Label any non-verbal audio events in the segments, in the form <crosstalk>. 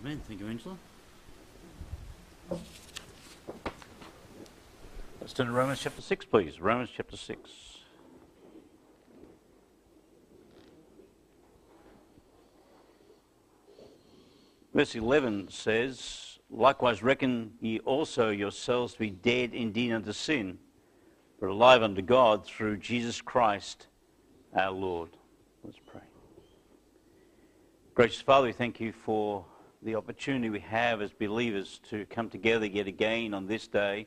Amen. Thank you, Angela. Let's turn to Romans chapter 6, please. Romans chapter 6. Verse 11 says, Likewise reckon ye also yourselves to be dead indeed unto sin, but alive unto God through Jesus Christ our Lord. Let's pray. Gracious Father, we thank you for the opportunity we have as believers to come together yet again on this day,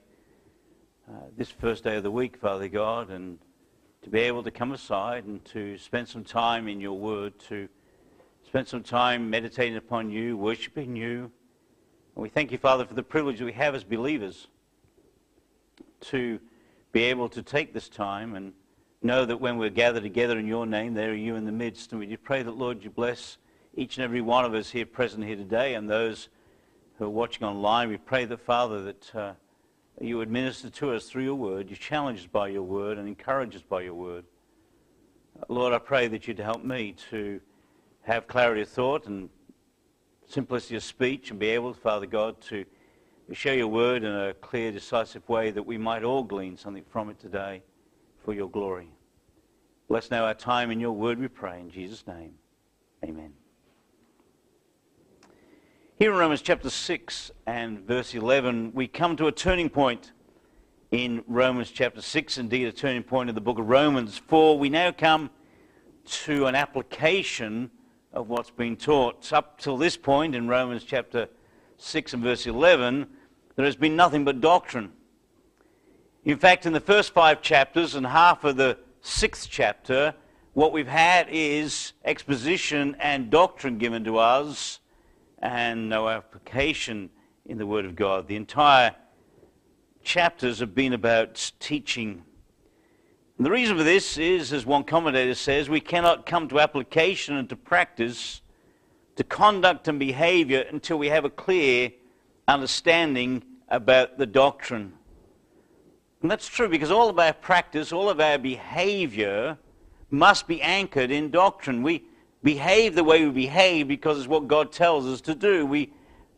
uh, this first day of the week, Father God, and to be able to come aside and to spend some time in your word, to spend some time meditating upon you, worshiping you. And we thank you, Father, for the privilege we have as believers to be able to take this time and know that when we're gathered together in your name, there are you in the midst. And we do pray that, Lord, you bless each and every one of us here present here today and those who are watching online. We pray that, Father, that uh, you would minister to us through your word. You challenge us by your word and encourage us by your word. Lord, I pray that you'd help me to have clarity of thought and simplicity of speech and be able, Father God, to share your word in a clear, decisive way that we might all glean something from it today for your glory. Bless now our time in your word, we pray. In Jesus' name, amen. Here in Romans chapter 6 and verse 11, we come to a turning point in Romans chapter 6, indeed a turning point in the book of Romans. For we now come to an application of what's been taught. Up till this point in Romans chapter 6 and verse 11, there has been nothing but doctrine. In fact, in the first five chapters and half of the sixth chapter, what we've had is exposition and doctrine given to us and no application in the Word of God. The entire chapters have been about teaching. And the reason for this is, as one commentator says, we cannot come to application and to practice, to conduct and behavior until we have a clear understanding about the doctrine. And that's true because all of our practice, all of our behavior must be anchored in doctrine. We behave the way we behave because it's what God tells us to do. We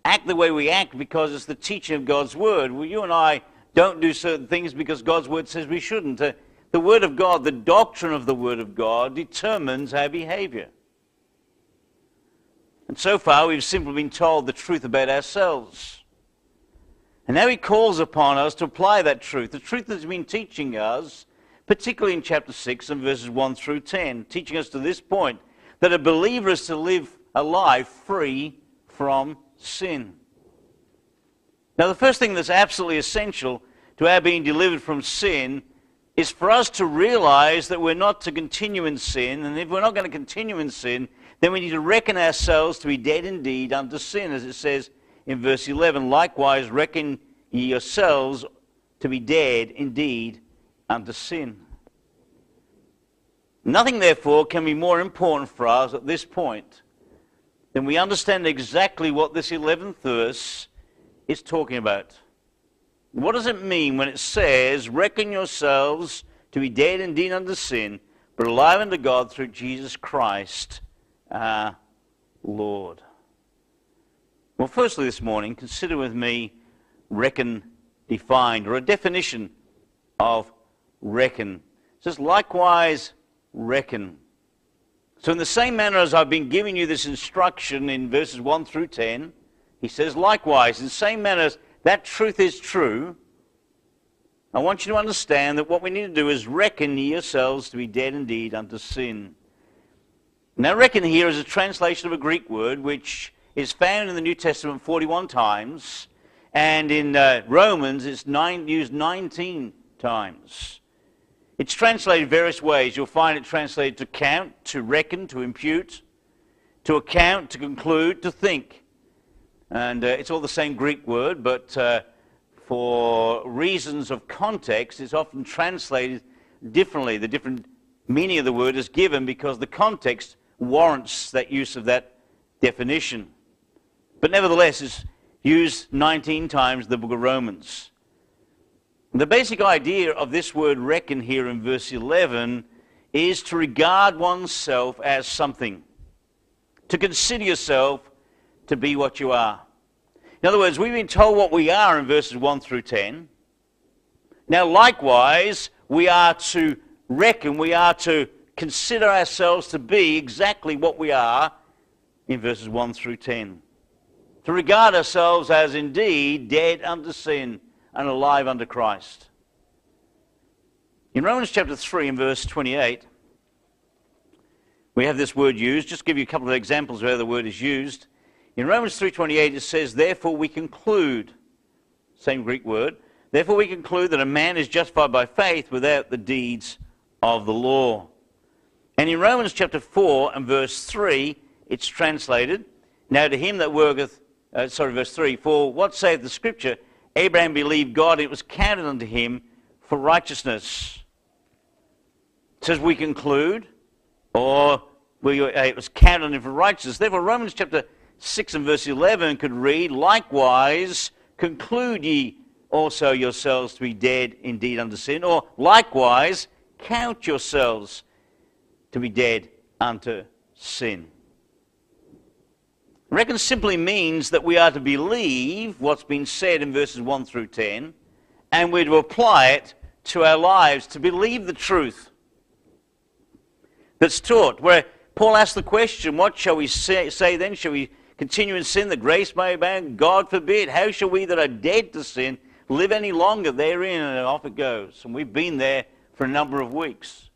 act the way we act because it's the teaching of God's Word. Well, you and I don't do certain things because God's Word says we shouldn't. Uh, the Word of God, the doctrine of the Word of God, determines our behavior. And so far, we've simply been told the truth about ourselves. And now he calls upon us to apply that truth. The truth that he's been teaching us, particularly in chapter 6 and verses 1 through 10, teaching us to this point that a believer is to live a life free from sin. Now, the first thing that's absolutely essential to our being delivered from sin is for us to realize that we're not to continue in sin. And if we're not going to continue in sin, then we need to reckon ourselves to be dead indeed unto sin, as it says in verse 11, likewise reckon ye yourselves to be dead indeed unto sin. Nothing, therefore, can be more important for us at this point than we understand exactly what this 11th verse is talking about. What does it mean when it says, Reckon yourselves to be dead indeed unto sin, but alive unto God through Jesus Christ our Lord? Well, firstly, this morning, consider with me reckon defined, or a definition of reckon. It says, likewise, reckon. So, in the same manner as I've been giving you this instruction in verses 1 through 10, he says, likewise, in the same manner as that truth is true, I want you to understand that what we need to do is reckon yourselves to be dead indeed unto sin. Now, reckon here is a translation of a Greek word which is found in the New Testament 41 times, and in uh, Romans it's nine, used 19 times. It's translated various ways. You'll find it translated to count, to reckon, to impute, to account, to conclude, to think. And uh, it's all the same Greek word, but uh, for reasons of context, it's often translated differently. The different meaning of the word is given because the context warrants that use of that definition but nevertheless it's used 19 times in the book of Romans. The basic idea of this word reckon here in verse 11 is to regard oneself as something, to consider yourself to be what you are. In other words, we've been told what we are in verses 1 through 10. Now, likewise, we are to reckon, we are to consider ourselves to be exactly what we are in verses 1 through 10. To regard ourselves as indeed dead unto sin and alive unto Christ. In Romans chapter 3 and verse 28, we have this word used. Just give you a couple of examples of where the word is used. In Romans 3.28 it says, Therefore we conclude, same Greek word, Therefore we conclude that a man is justified by faith without the deeds of the law. And in Romans chapter 4 and verse 3, it's translated, Now to him that worketh, uh, sorry, verse 3, For what saith the scripture? Abraham believed God, it was counted unto him for righteousness. It says we conclude, or we, uh, it was counted unto him for righteousness. Therefore Romans chapter 6 and verse 11 could read, Likewise conclude ye also yourselves to be dead indeed unto sin, or likewise count yourselves to be dead unto sin. Reckon simply means that we are to believe what's been said in verses 1 through 10, and we're to apply it to our lives, to believe the truth that's taught. Where Paul asks the question, what shall we say, say then? Shall we continue in sin that grace may abound? God forbid. How shall we that are dead to sin live any longer therein? And off it goes. And we've been there for a number of weeks.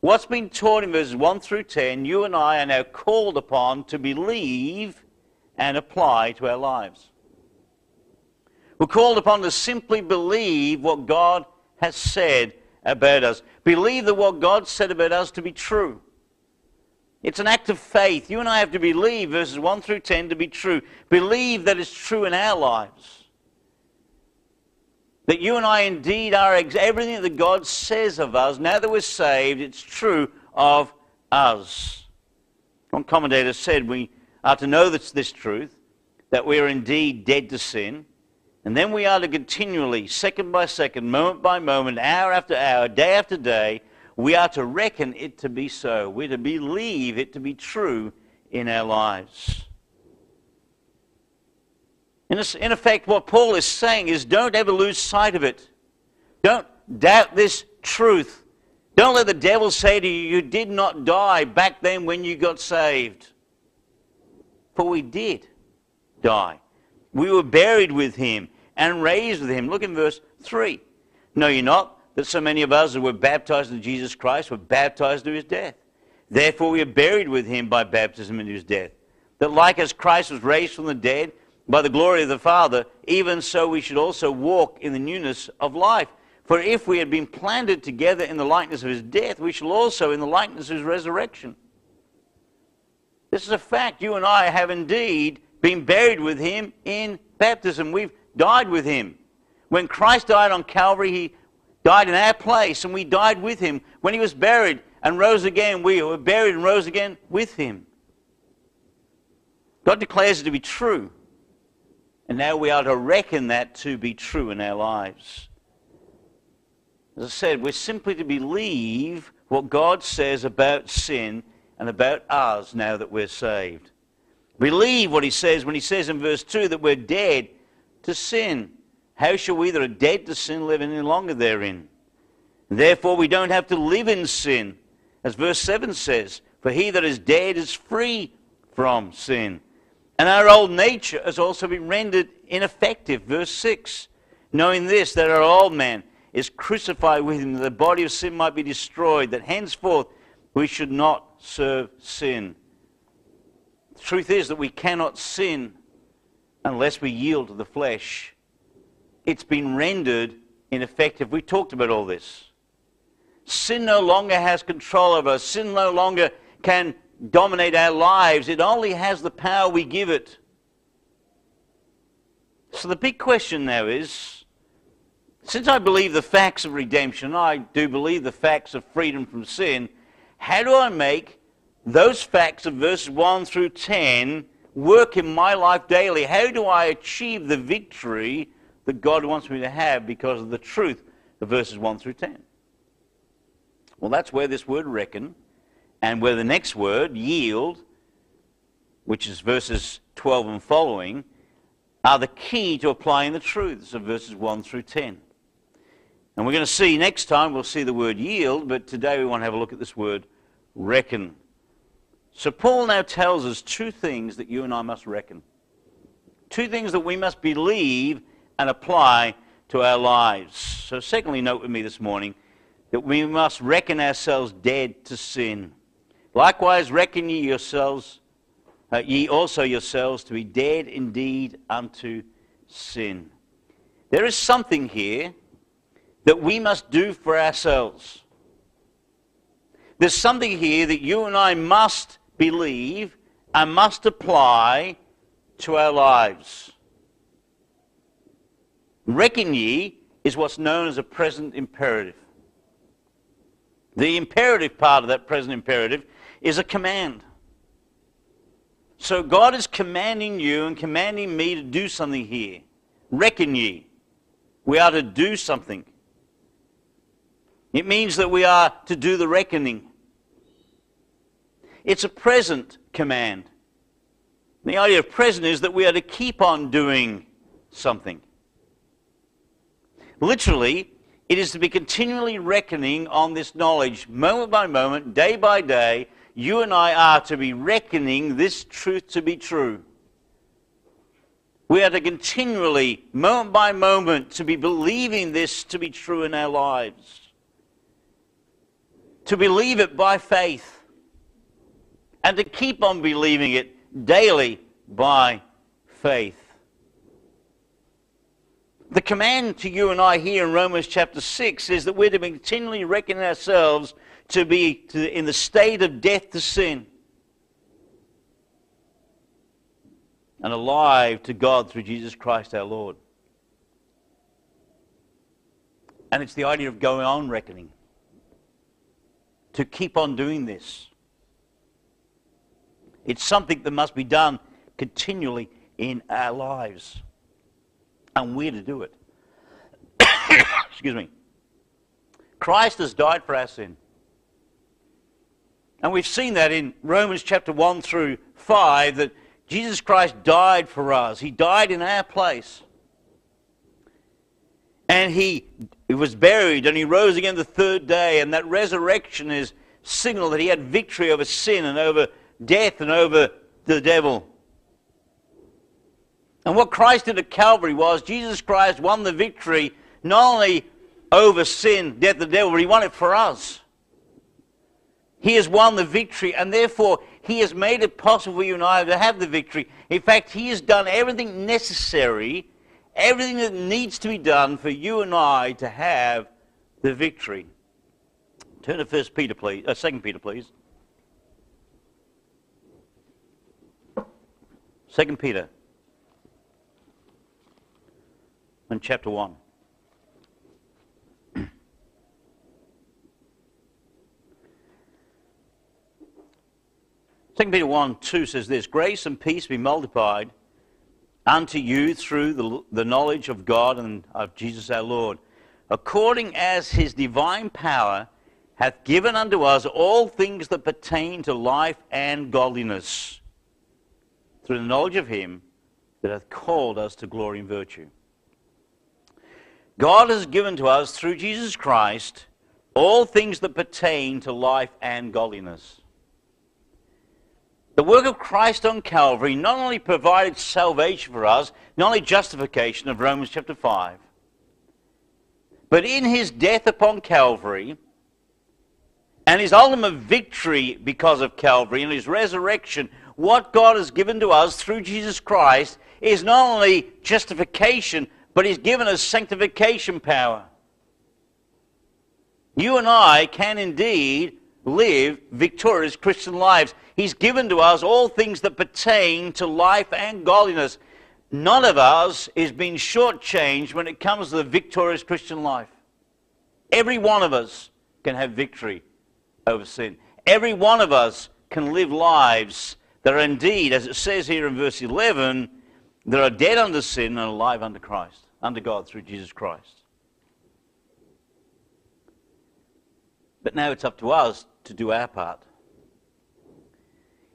What's been taught in verses 1 through 10, you and I are now called upon to believe and apply to our lives. We're called upon to simply believe what God has said about us. Believe that what God said about us to be true. It's an act of faith. You and I have to believe verses 1 through 10 to be true. Believe that it's true in our lives. That you and I indeed are everything that God says of us, now that we're saved, it's true of us. One commentator said we are to know this, this truth, that we are indeed dead to sin, and then we are to continually, second by second, moment by moment, hour after hour, day after day, we are to reckon it to be so. We're to believe it to be true in our lives. In, in effect, what Paul is saying is don't ever lose sight of it. Don't doubt this truth. Don't let the devil say to you, you did not die back then when you got saved. For we did die. We were buried with him and raised with him. Look in verse 3. Know you not that so many of us who were baptized in Jesus Christ were baptized to his death? Therefore we are buried with him by baptism into his death. That like as Christ was raised from the dead by the glory of the Father, even so we should also walk in the newness of life. For if we had been planted together in the likeness of his death, we shall also in the likeness of his resurrection. This is a fact. You and I have indeed been buried with him in baptism. We've died with him. When Christ died on Calvary, he died in our place, and we died with him. When he was buried and rose again, we were buried and rose again with him. God declares it to be true. And now we are to reckon that to be true in our lives. As I said, we're simply to believe what God says about sin and about us now that we're saved. Believe what he says when he says in verse 2 that we're dead to sin. How shall we that are dead to sin live any longer therein? Therefore, we don't have to live in sin. As verse 7 says, For he that is dead is free from sin. And our old nature has also been rendered ineffective. Verse 6 Knowing this, that our old man is crucified with him, that the body of sin might be destroyed, that henceforth we should not serve sin. The truth is that we cannot sin unless we yield to the flesh. It's been rendered ineffective. We talked about all this. Sin no longer has control over us. Sin no longer can dominate our lives. It only has the power we give it. So the big question now is, since I believe the facts of redemption, I do believe the facts of freedom from sin, how do I make those facts of verses 1 through 10 work in my life daily? How do I achieve the victory that God wants me to have because of the truth of verses 1 through 10? Well, that's where this word reckon and where the next word, yield, which is verses 12 and following, are the key to applying the truths of verses 1 through 10. And we're going to see next time, we'll see the word yield, but today we want to have a look at this word reckon. So Paul now tells us two things that you and I must reckon. Two things that we must believe and apply to our lives. So secondly, note with me this morning that we must reckon ourselves dead to sin. Likewise, reckon ye yourselves, uh, ye also yourselves to be dead indeed unto sin. There is something here that we must do for ourselves. There's something here that you and I must believe and must apply to our lives. Reckon ye is what's known as a present imperative. The imperative part of that present imperative is a command. So God is commanding you and commanding me to do something here. Reckon ye. We are to do something. It means that we are to do the reckoning. It's a present command. The idea of present is that we are to keep on doing something. Literally, it is to be continually reckoning on this knowledge, moment by moment, day by day. You and I are to be reckoning this truth to be true. We are to continually, moment by moment, to be believing this to be true in our lives to believe it by faith and to keep on believing it daily by faith. The command to you and I here in Romans chapter 6 is that we're to continually reckon ourselves to be to, in the state of death to sin and alive to God through Jesus Christ our Lord. And it's the idea of going on reckoning to keep on doing this. It's something that must be done continually in our lives. And we're to do it. <coughs> Excuse me. Christ has died for our sin. And we've seen that in Romans chapter 1 through 5 that Jesus Christ died for us. He died in our place. And he was buried and he rose again the third day. And that resurrection is signal that he had victory over sin and over death and over the devil. And what Christ did at Calvary was Jesus Christ won the victory not only over sin, death, the devil, but he won it for us. He has won the victory, and therefore he has made it possible for you and I to have the victory. In fact, he has done everything necessary everything that needs to be done for you and I to have the victory. Turn to First Peter, please. Uh, Second Peter, please. Second Peter, and chapter one. Second Peter 1 2 says this Grace and peace be multiplied unto you through the, the knowledge of God and of Jesus our Lord, according as his divine power hath given unto us all things that pertain to life and godliness, through the knowledge of him that hath called us to glory and virtue. God has given to us through Jesus Christ all things that pertain to life and godliness. The work of Christ on Calvary not only provided salvation for us, not only justification of Romans chapter 5, but in his death upon Calvary and his ultimate victory because of Calvary and his resurrection, what God has given to us through Jesus Christ is not only justification, but he's given us sanctification power. You and I can indeed live victorious Christian lives. He's given to us all things that pertain to life and godliness. None of us is being shortchanged when it comes to the victorious Christian life. Every one of us can have victory over sin. Every one of us can live lives that are indeed, as it says here in verse 11, that are dead under sin and alive under Christ, under God through Jesus Christ. But now it's up to us to do our part.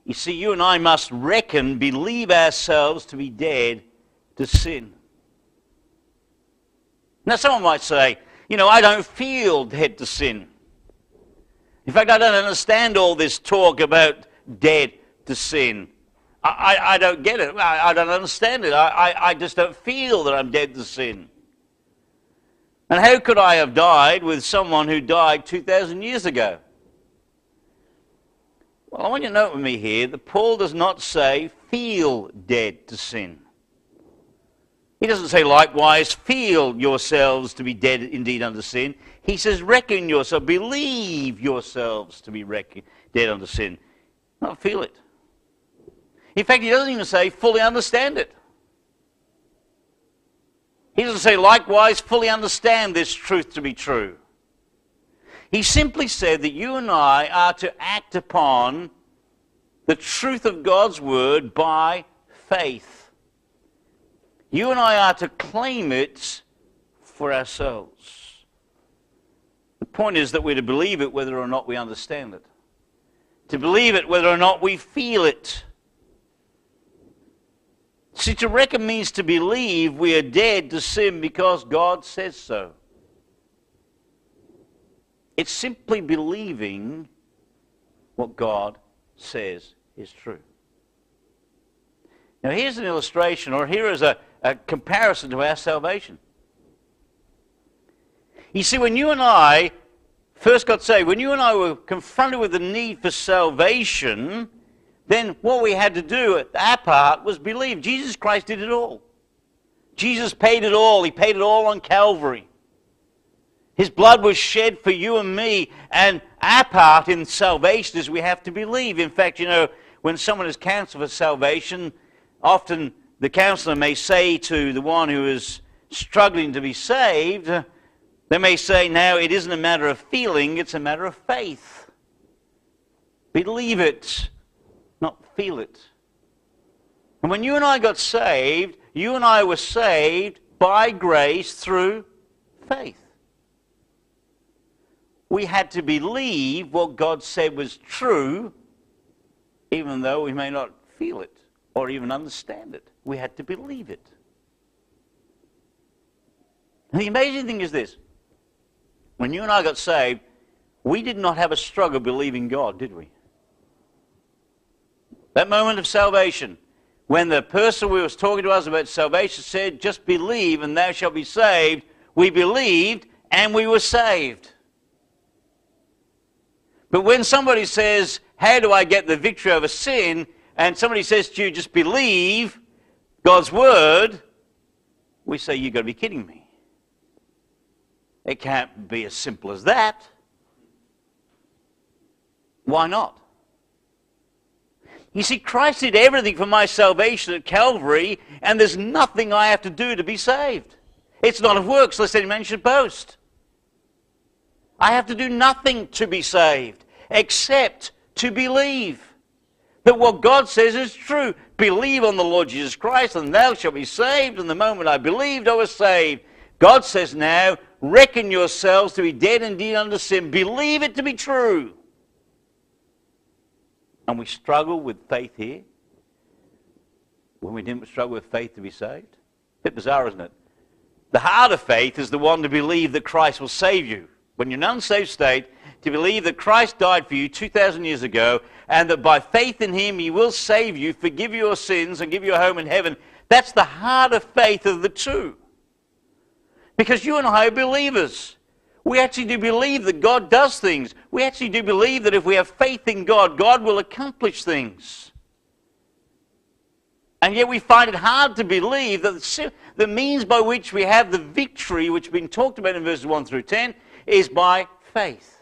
You see, you and I must reckon, believe ourselves to be dead to sin. Now, someone might say, you know, I don't feel dead to sin. In fact, I don't understand all this talk about dead to sin. I, I, I don't get it. I, I, don't understand it. I, I just don't feel that I'm dead to sin. And how could I have died with someone who died 2,000 years ago? Well, I want you to note with me here that Paul does not say feel dead to sin. He doesn't say likewise feel yourselves to be dead indeed unto sin. He says reckon yourself, believe yourselves to be reckoned dead unto sin. Not feel it. In fact, he doesn't even say fully understand it. He doesn't say likewise fully understand this truth to be true. He simply said that you and I are to act upon the truth of God's word by faith. You and I are to claim it for ourselves. The point is that we're to believe it whether or not we understand it, to believe it whether or not we feel it. See, to reckon means to believe we are dead to sin because God says so. It's simply believing what God says is true. Now, here's an illustration, or here is a, a comparison to our salvation. You see, when you and I first got saved, when you and I were confronted with the need for salvation, then what we had to do at our part was believe. Jesus Christ did it all. Jesus paid it all. He paid it all on Calvary. His blood was shed for you and me, and our part in salvation is we have to believe. In fact, you know, when someone is counseled for salvation, often the counselor may say to the one who is struggling to be saved, they may say, now it isn't a matter of feeling, it's a matter of faith. Believe it, not feel it. And when you and I got saved, you and I were saved by grace through faith we had to believe what God said was true, even though we may not feel it or even understand it. We had to believe it. And the amazing thing is this when you and I got saved, we did not have a struggle believing God, did we? That moment of salvation, when the person who was talking to us about salvation said, Just believe and thou shalt be saved, we believed and we were saved. But when somebody says, How do I get the victory over sin? and somebody says to you, Just believe God's word, we say, You've got to be kidding me. It can't be as simple as that. Why not? You see, Christ did everything for my salvation at Calvary, and there's nothing I have to do to be saved. It's not of works, lest any man should boast. I have to do nothing to be saved except to believe that what God says is true. Believe on the Lord Jesus Christ and thou shalt be saved. And the moment I believed, I was saved. God says now, reckon yourselves to be dead indeed unto sin. Believe it to be true. And we struggle with faith here when we didn't struggle with faith to be saved. A bit bizarre, isn't it? The heart of faith is the one to believe that Christ will save you. When you're in an unsaved state, to believe that Christ died for you 2,000 years ago and that by faith in him he will save you, forgive your sins, and give you a home in heaven. That's the heart of faith of the two. Because you and I are believers. We actually do believe that God does things. We actually do believe that if we have faith in God, God will accomplish things. And yet we find it hard to believe that the means by which we have the victory, which has been talked about in verses 1 through 10, is by faith.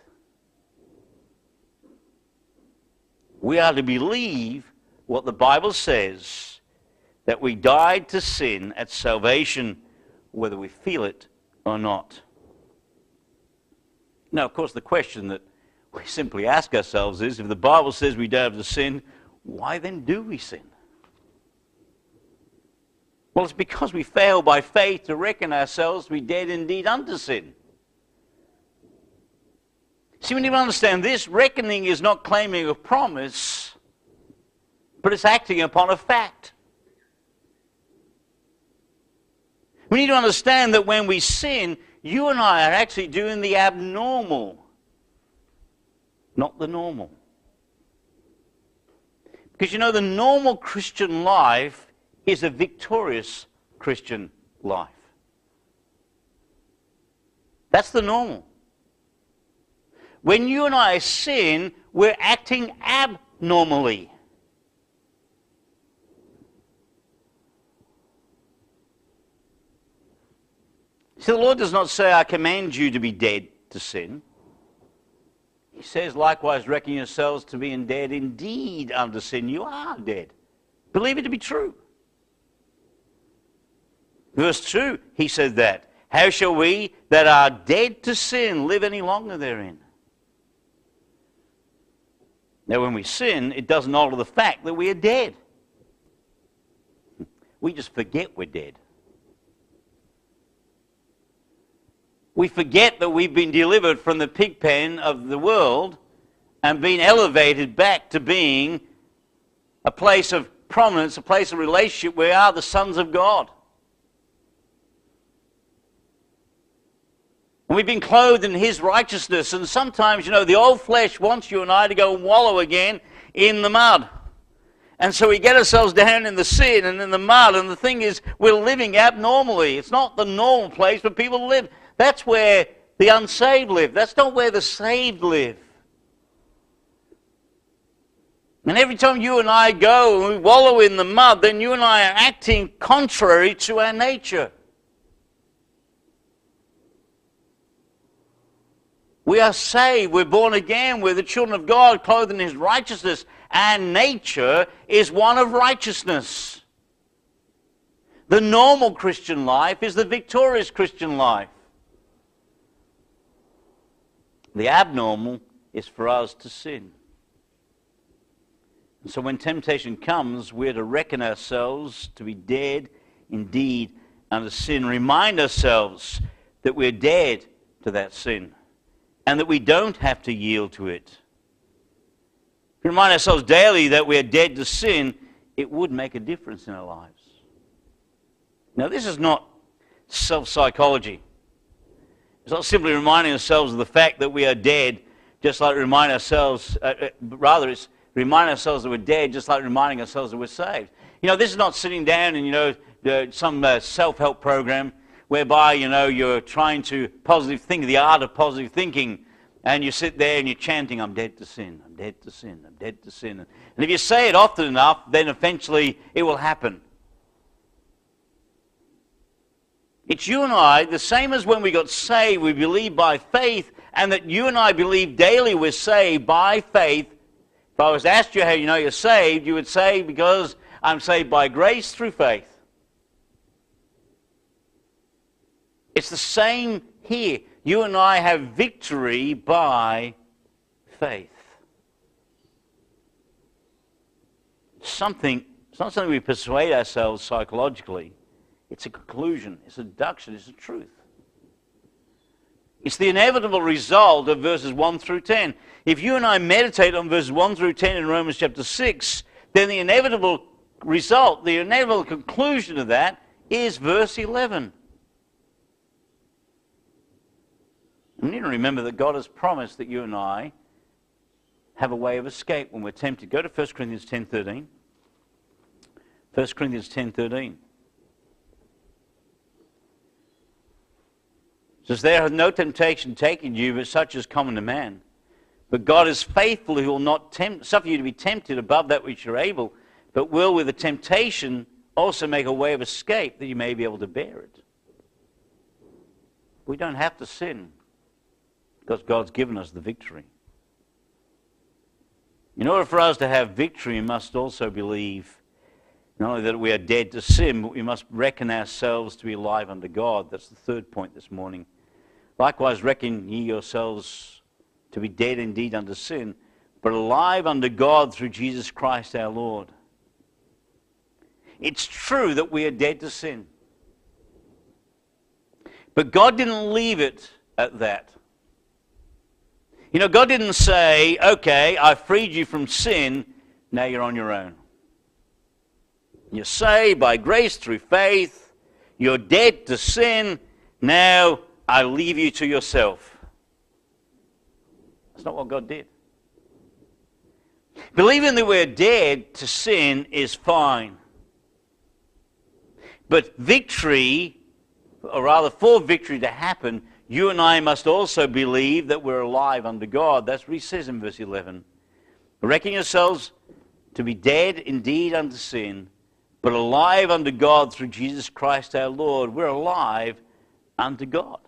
We are to believe what the Bible says that we died to sin at salvation, whether we feel it or not. Now, of course, the question that we simply ask ourselves is if the Bible says we don't to sin, why then do we sin? Well, it's because we fail by faith to reckon ourselves to be dead indeed unto sin. See, we need to understand this reckoning is not claiming a promise, but it's acting upon a fact. We need to understand that when we sin, you and I are actually doing the abnormal, not the normal. Because you know, the normal Christian life is a victorious Christian life. That's the normal. When you and I sin, we're acting abnormally. See, the Lord does not say, I command you to be dead to sin. He says, likewise, reckon yourselves to be dead indeed unto sin. You are dead. Believe it to be true. Verse 2, he said that. How shall we that are dead to sin live any longer therein? Now, when we sin, it doesn't alter the fact that we are dead. We just forget we're dead. We forget that we've been delivered from the pig pen of the world and been elevated back to being a place of prominence, a place of relationship. We are the sons of God. And we've been clothed in His righteousness. And sometimes, you know, the old flesh wants you and I to go and wallow again in the mud. And so we get ourselves down in the sin and in the mud. And the thing is, we're living abnormally. It's not the normal place where people live. That's where the unsaved live. That's not where the saved live. And every time you and I go and we wallow in the mud, then you and I are acting contrary to our nature. We are saved. We're born again. We're the children of God, clothed in His righteousness. And nature is one of righteousness. The normal Christian life is the victorious Christian life. The abnormal is for us to sin. And so when temptation comes, we're to reckon ourselves to be dead indeed unto sin. Remind ourselves that we're dead to that sin and that we don't have to yield to it. If we remind ourselves daily that we are dead to sin, it would make a difference in our lives. Now, this is not self psychology. It's not simply reminding ourselves of the fact that we are dead, just like remind ourselves, uh, uh, rather, it's remind ourselves that we're dead, just like reminding ourselves that we're saved. You know, this is not sitting down and, you know, some uh, self help program whereby, you know, you're trying to positive think, the art of positive thinking, and you sit there and you're chanting, I'm dead to sin, I'm dead to sin, I'm dead to sin. And if you say it often enough, then eventually it will happen. It's you and I, the same as when we got saved, we believe by faith, and that you and I believe daily we're saved by faith. If I was asked you how you know you're saved, you would say, because I'm saved by grace through faith. It's the same here. You and I have victory by faith. Something, it's not something we persuade ourselves psychologically. It's a conclusion, it's a deduction, it's a truth. It's the inevitable result of verses 1 through 10. If you and I meditate on verses 1 through 10 in Romans chapter 6, then the inevitable result, the inevitable conclusion of that is verse 11. To remember that God has promised that you and I have a way of escape when we're tempted. Go to 1 Corinthians 10.13. 1 Corinthians 10.13. says, There hath no temptation taken you, but such as common to man. But God is faithful, who will not tempt, suffer you to be tempted above that which you're able, but will with the temptation also make a way of escape that you may be able to bear it. We don't have to sin because God's given us the victory. In order for us to have victory, we must also believe not only that we are dead to sin, but we must reckon ourselves to be alive unto God. That's the third point this morning. Likewise, reckon ye yourselves to be dead indeed unto sin, but alive unto God through Jesus Christ our Lord. It's true that we are dead to sin. But God didn't leave it at that. You know, God didn't say, okay, I freed you from sin, now you're on your own. You're saved by grace through faith. You're dead to sin. Now I leave you to yourself. That's not what God did. Believing that we're dead to sin is fine. But victory, or rather for victory to happen, you and I must also believe that we're alive under God. That's what says in verse 11. Reckoning yourselves to be dead indeed unto sin, but alive unto God through Jesus Christ our Lord. We're alive unto God.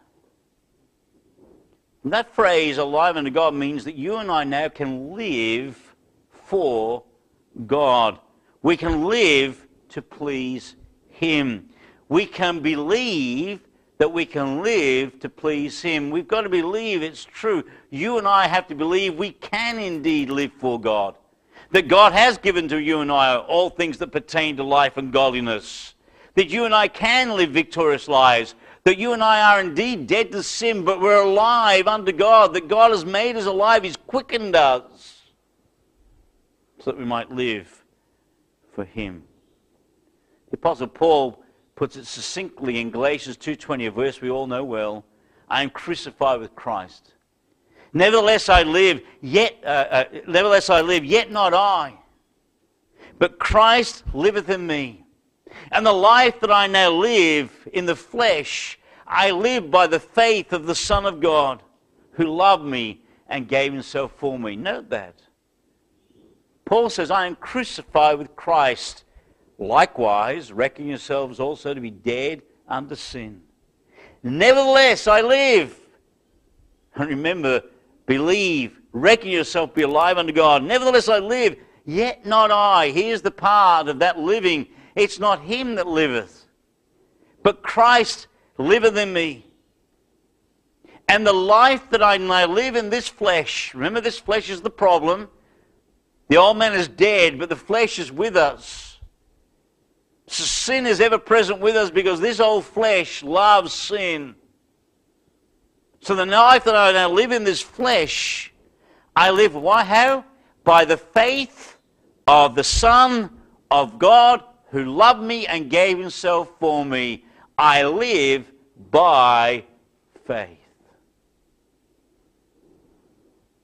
And that phrase, alive unto God, means that you and I now can live for God. We can live to please Him. We can believe that we can live to please Him. We've got to believe it's true. You and I have to believe we can indeed live for God. That God has given to you and I all things that pertain to life and godliness. That you and I can live victorious lives. That you and I are indeed dead to sin, but we're alive under God. That God has made us alive. He's quickened us so that we might live for Him. The Apostle Paul puts it succinctly in Galatians 2.20, a verse we all know well. I am crucified with Christ. Nevertheless I live, yet, uh, uh, nevertheless I live, yet not I. But Christ liveth in me. And the life that I now live in the flesh, I live by the faith of the Son of God, who loved me and gave himself for me. Note that. Paul says, I am crucified with Christ. Likewise, reckon yourselves also to be dead unto sin. Nevertheless, I live. And remember, believe, reckon yourself be alive unto God. Nevertheless, I live, yet not I. Here's the part of that living. It's not him that liveth, but Christ liveth in me. And the life that I now live in this flesh, remember, this flesh is the problem. The old man is dead, but the flesh is with us. Sin is ever present with us because this old flesh loves sin. So the life that I now live in this flesh, I live why how? By the faith of the Son of God who loved me and gave himself for me. I live by faith.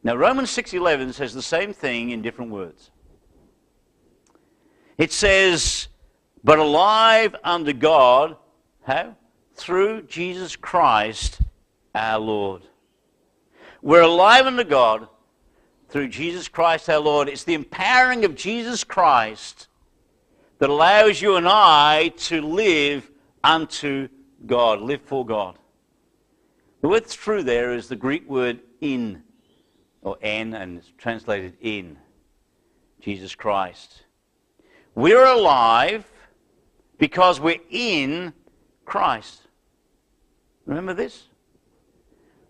Now Romans 6:11 says the same thing in different words. It says but alive unto God, how? Through Jesus Christ our Lord. We're alive unto God through Jesus Christ our Lord. It's the empowering of Jesus Christ that allows you and I to live unto God, live for God. The word through there is the Greek word in, or en, and it's translated in Jesus Christ. We're alive because we're in Christ. Remember this?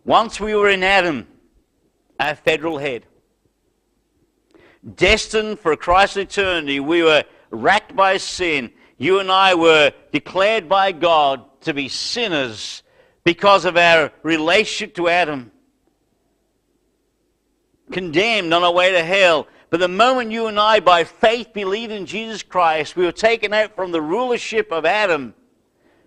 Once we were in Adam, our federal head. Destined for Christ's eternity, we were racked by sin. You and I were declared by God to be sinners because of our relationship to Adam. Condemned on our way to hell. But the moment you and I, by faith, believed in Jesus Christ, we were taken out from the rulership of Adam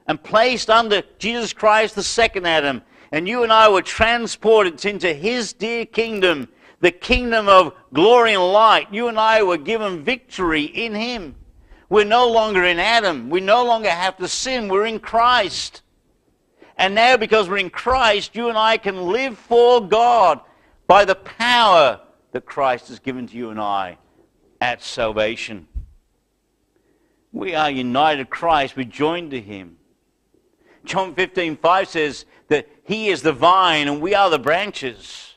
and placed under Jesus Christ, the second Adam. And you and I were transported into his dear kingdom, the kingdom of glory and light. You and I were given victory in him. We're no longer in Adam. We no longer have to sin. We're in Christ. And now, because we're in Christ, you and I can live for God by the power that Christ has given to you and I at salvation. We are united to Christ. We're joined to him. John 15, 5 says that he is the vine and we are the branches.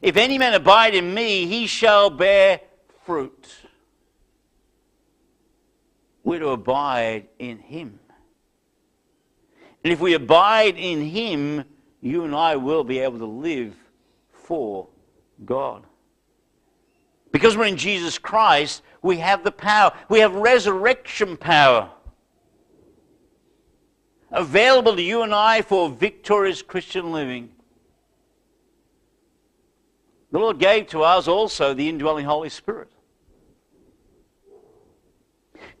If any man abide in me, he shall bear fruit. We're to abide in him. And if we abide in him, you and I will be able to live for God. Because we're in Jesus Christ, we have the power. We have resurrection power available to you and I for victorious Christian living. The Lord gave to us also the indwelling Holy Spirit.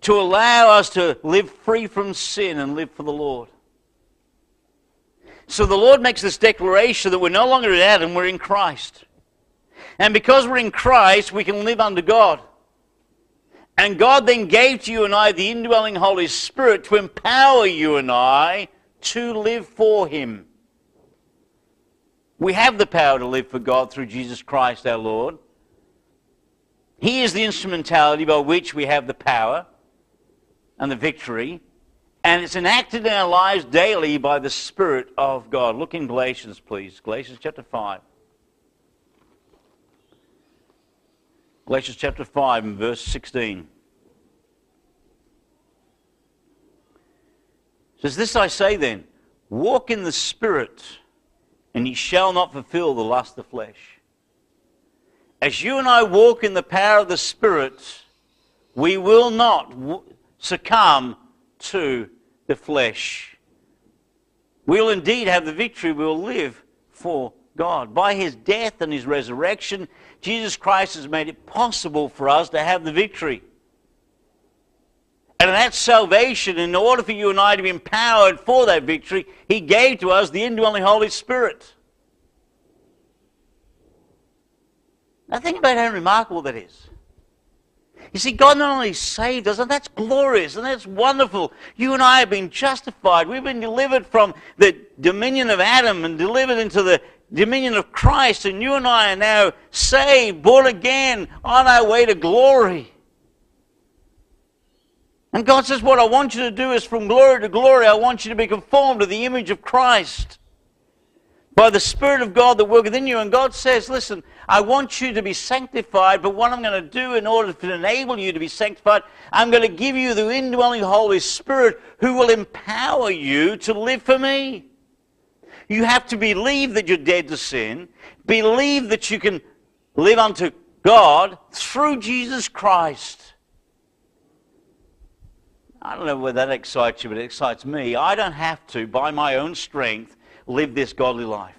to allow us to live free from sin and live for the Lord. So the Lord makes this declaration that we're no longer in Adam, we're in Christ. And because we're in Christ, we can live under God. And God then gave to you and I the indwelling Holy Spirit to empower you and I to live for Him. We have the power to live for God through Jesus Christ our Lord. He is the instrumentality by which we have the power and the victory. And it's enacted in our lives daily by the Spirit of God. Look in Galatians, please. Galatians chapter 5. Galatians chapter 5 and verse 16. It says, This I say then, walk in the Spirit, and ye shall not fulfill the lust of the flesh. As you and I walk in the power of the Spirit, we will not succumb to the flesh. We'll indeed have the victory. We'll live for God. By his death and his resurrection, Jesus Christ has made it possible for us to have the victory. And that salvation, in order for you and I to be empowered for that victory, he gave to us the indwelling Holy Spirit. Now think about how remarkable that is. You see, God not only saved us, and that's glorious, and that's wonderful. You and I have been justified. We've been delivered from the dominion of Adam and delivered into the dominion of Christ, and you and I are now saved, born again, on our way to glory. And God says, What I want you to do is from glory to glory, I want you to be conformed to the image of Christ by the Spirit of God that works within you. And God says, Listen, I want you to be sanctified, but what I'm going to do in order to enable you to be sanctified, I'm going to give you the indwelling Holy Spirit who will empower you to live for me. You have to believe that you're dead to sin, believe that you can live unto God through Jesus Christ. I don't know whether that excites you, but it excites me. I don't have to, by my own strength, live this godly life.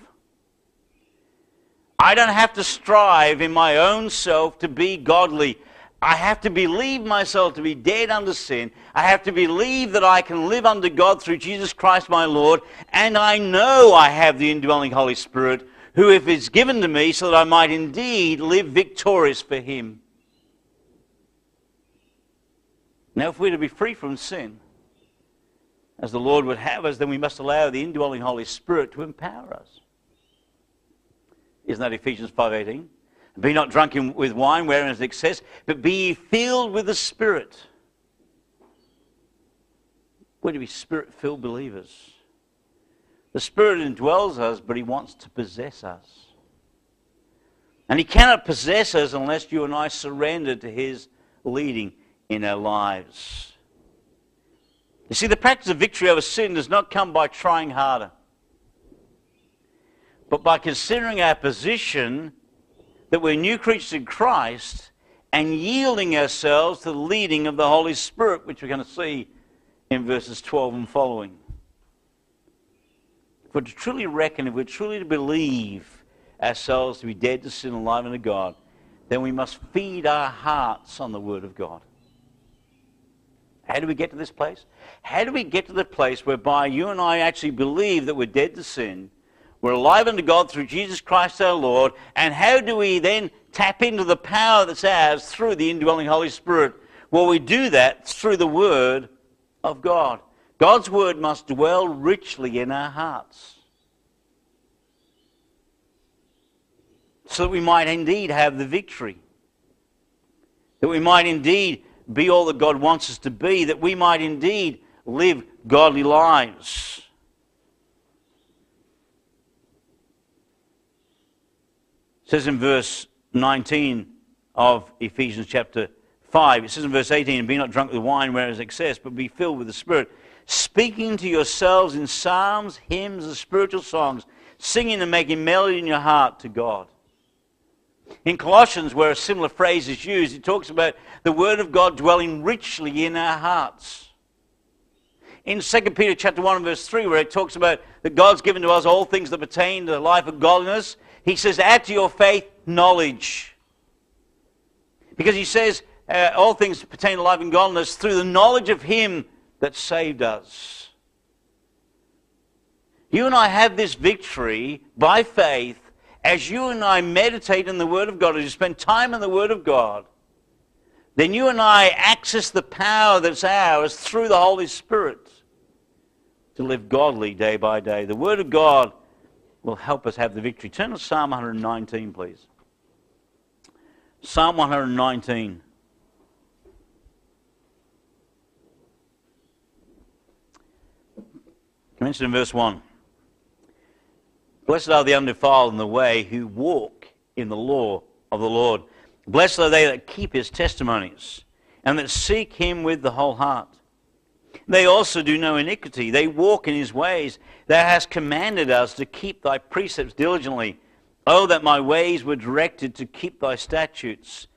I don't have to strive in my own self to be godly. I have to believe myself to be dead under sin. I have to believe that I can live under God through Jesus Christ my Lord. And I know I have the indwelling Holy Spirit, who, if it's given to me, so that I might indeed live victorious for Him. Now, if we're to be free from sin, as the Lord would have us, then we must allow the indwelling Holy Spirit to empower us. Isn't that Ephesians 5.18? Be not drunken with wine wherein is excess, but be ye filled with the Spirit. We're to be Spirit-filled believers. The Spirit indwells us, but He wants to possess us. And He cannot possess us unless you and I surrender to His leading in our lives. You see, the practice of victory over sin does not come by trying harder, but by considering our position that we're new creatures in Christ and yielding ourselves to the leading of the Holy Spirit, which we're going to see in verses 12 and following. If we're to truly reckon, if we're truly to believe ourselves to be dead to sin and alive unto God, then we must feed our hearts on the Word of God. How do we get to this place? How do we get to the place whereby you and I actually believe that we're dead to sin, we're alive unto God through Jesus Christ our Lord, and how do we then tap into the power that's ours through the indwelling Holy Spirit? Well, we do that through the Word of God. God's Word must dwell richly in our hearts. So that we might indeed have the victory. That we might indeed be all that God wants us to be, that we might indeed live godly lives. Says in verse 19 of Ephesians chapter 5, it says in verse 18, Be not drunk with wine where is excess, but be filled with the Spirit, speaking to yourselves in psalms, hymns, and spiritual songs, singing and making melody in your heart to God. In Colossians, where a similar phrase is used, it talks about the Word of God dwelling richly in our hearts. In 2 Peter chapter 1 verse 3, where it talks about that God's given to us all things that pertain to the life of godliness, he says, add to your faith knowledge. Because he says uh, all things pertain to life and godliness through the knowledge of Him that saved us. You and I have this victory by faith as you and I meditate in the Word of God, as you spend time in the Word of God. Then you and I access the power that's ours through the Holy Spirit to live godly day by day. The Word of God will help us have the victory. Turn to Psalm 119, please. Psalm 119. Mentioned in verse 1. Blessed are the undefiled in the way who walk in the law of the Lord. Blessed are they that keep his testimonies and that seek him with the whole heart. They also do no iniquity. They walk in his ways. Thou hast commanded us to keep thy precepts diligently. Oh, that my ways were directed to keep thy statutes.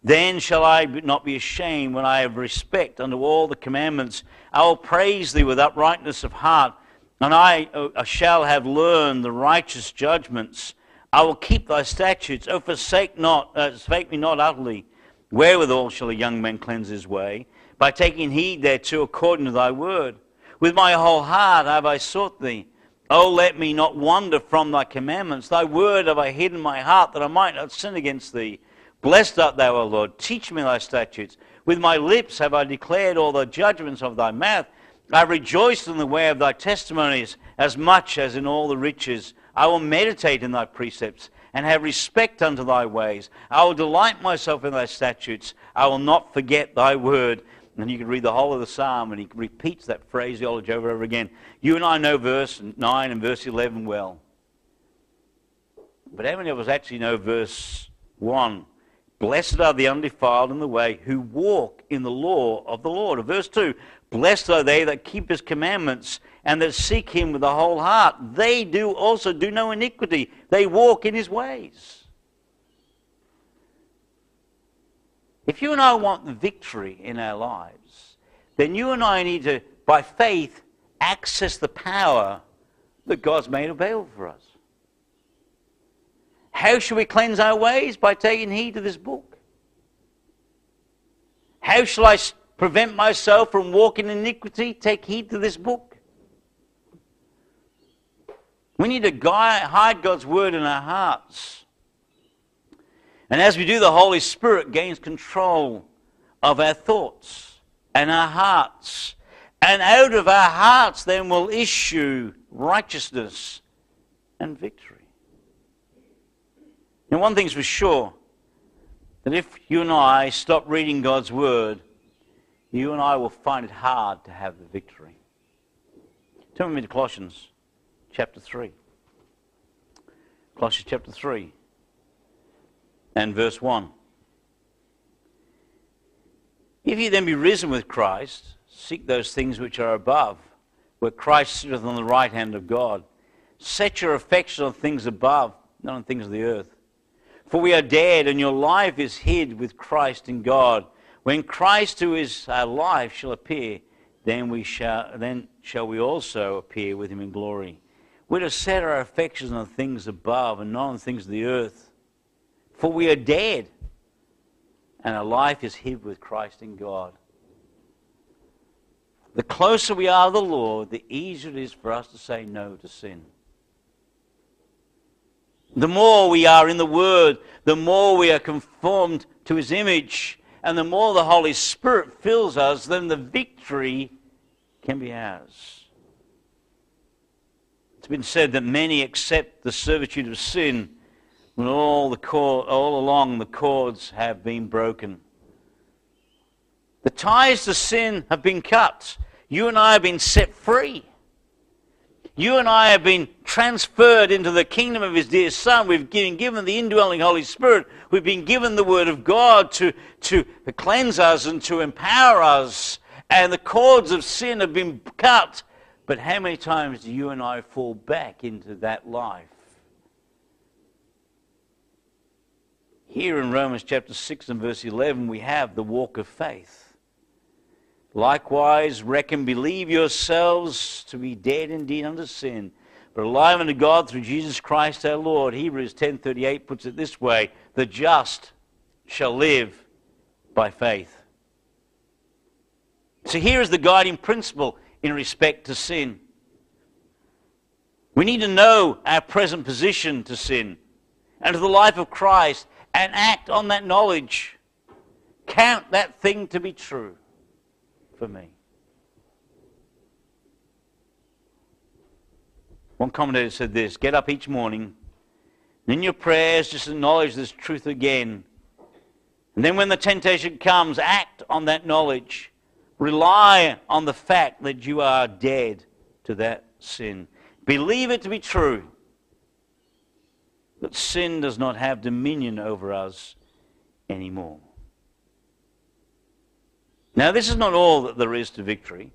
Then shall I not be ashamed when I have respect unto all the commandments. I will praise thee with uprightness of heart, and I uh, shall have learned the righteous judgments. I will keep thy statutes. Oh, forsake not, uh, forsake me not utterly. Wherewithal shall a young man cleanse his way? By taking heed thereto according to thy word. With my whole heart have I sought thee. Oh, let me not wander from thy commandments. Thy word have I hid in my heart, that I might not sin against thee. Blessed art thou, O Lord. Teach me thy statutes. With my lips have I declared all the judgments of thy mouth. I rejoiced in the way of thy testimonies as much as in all the riches. I will meditate in thy precepts and have respect unto thy ways. I will delight myself in thy statutes. I will not forget thy word. And you can read the whole of the psalm, and he repeats that phraseology over and over again. You and I know verse 9 and verse 11 well. But how many of us actually know verse 1? Blessed are the undefiled in the way who walk in the law of the Lord. Or verse 2 Blessed are they that keep his commandments and that seek him with the whole heart. They do also do no iniquity, they walk in his ways. If you and I want victory in our lives, then you and I need to, by faith, access the power that God's made available for us. How shall we cleanse our ways? By taking heed to this book. How shall I prevent myself from walking in iniquity? Take heed to this book. We need to hide God's word in our hearts. And as we do, the Holy Spirit gains control of our thoughts and our hearts. And out of our hearts then will issue righteousness and victory. And one thing's for sure that if you and I stop reading God's Word, you and I will find it hard to have the victory. Turn with me to Colossians chapter 3. Colossians chapter 3 and verse 1. If you then be risen with Christ, seek those things which are above, where Christ sitteth on the right hand of God. Set your affection on things above, not on things of the earth. For we are dead, and your life is hid with Christ in God. When Christ, who is our life, shall appear, then we shall then shall we also appear with him in glory. We're to set our affections on things above and not on things of the earth. For we are dead, and our life is hid with Christ in God. The closer we are to the Lord, the easier it is for us to say no to sin. The more we are in the Word, the more we are conformed to His image, and the more the Holy Spirit fills us, then the victory can be ours. It's been said that many accept the servitude of sin when all, the cord, all along the cords have been broken. The ties to sin have been cut. You and I have been set free. You and I have been transferred into the kingdom of his dear Son. We've been given the indwelling Holy Spirit. We've been given the Word of God to, to cleanse us and to empower us. And the cords of sin have been cut. But how many times do you and I fall back into that life? Here in Romans chapter 6 and verse 11, we have the walk of faith. Likewise, reckon, believe yourselves to be dead indeed unto sin, but alive unto God through Jesus Christ our Lord. Hebrews 10.38 puts it this way, the just shall live by faith. So here is the guiding principle in respect to sin. We need to know our present position to sin and to the life of Christ and act on that knowledge. Count that thing to be true for me. One commentator said this Get up each morning, and in your prayers, just acknowledge this truth again. And then when the temptation comes, act on that knowledge. Rely on the fact that you are dead to that sin. Believe it to be true that sin does not have dominion over us anymore. Now, this is not all that there is to victory,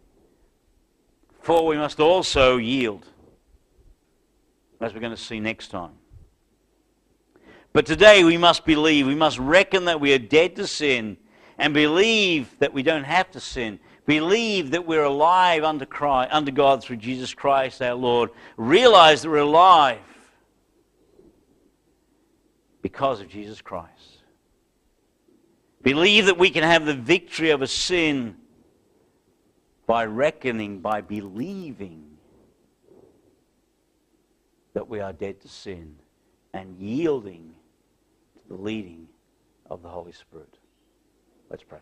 for we must also yield, as we're going to see next time. But today we must believe, we must reckon that we are dead to sin and believe that we don't have to sin. Believe that we're alive under, Christ, under God through Jesus Christ our Lord. Realize that we're alive because of Jesus Christ. Believe that we can have the victory over sin by reckoning, by believing that we are dead to sin and yielding to the leading of the Holy Spirit. Let's pray.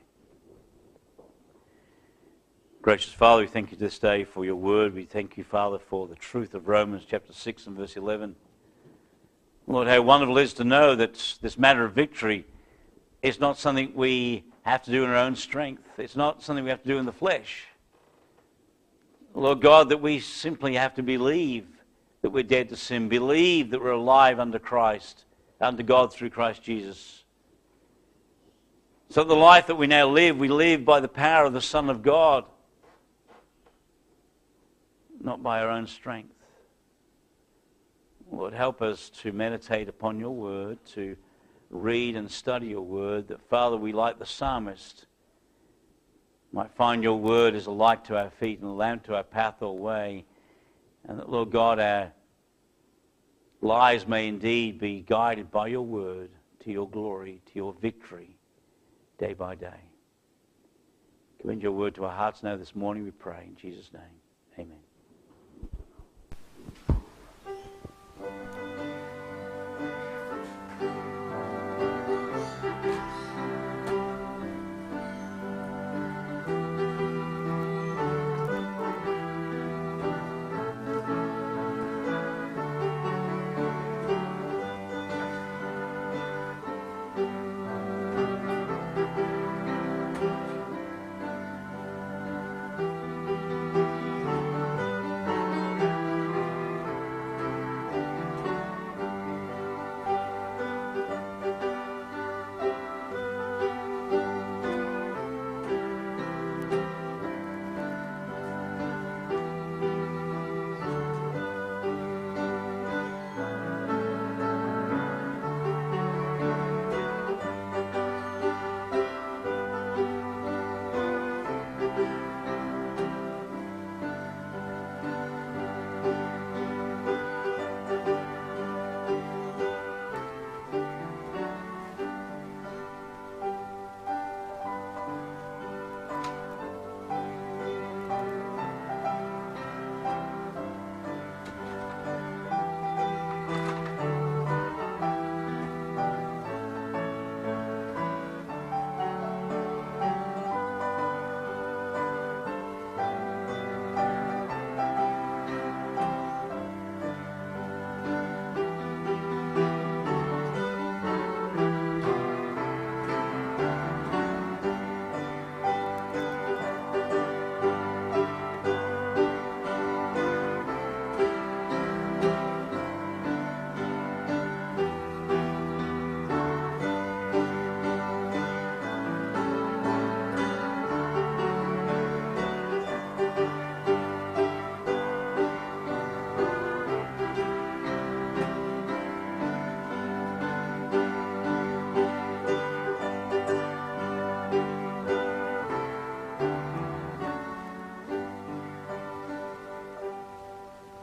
Gracious Father, we thank you this day for your word. We thank you, Father, for the truth of Romans chapter 6 and verse 11. Lord, how wonderful it is to know that this matter of victory is not something we have to do in our own strength. It's not something we have to do in the flesh. Lord God, that we simply have to believe that we're dead to sin, believe that we're alive under Christ, under God through Christ Jesus. So the life that we now live, we live by the power of the Son of God, not by our own strength. Lord, help us to meditate upon your word, to read and study your word, that, Father, we, like the psalmist, might find your word as a light to our feet and a lamp to our path or way. And that, Lord God, our lives may indeed be guided by your word to your glory, to your victory, day by day. Commend your word to our hearts now this morning, we pray. In Jesus' name, amen.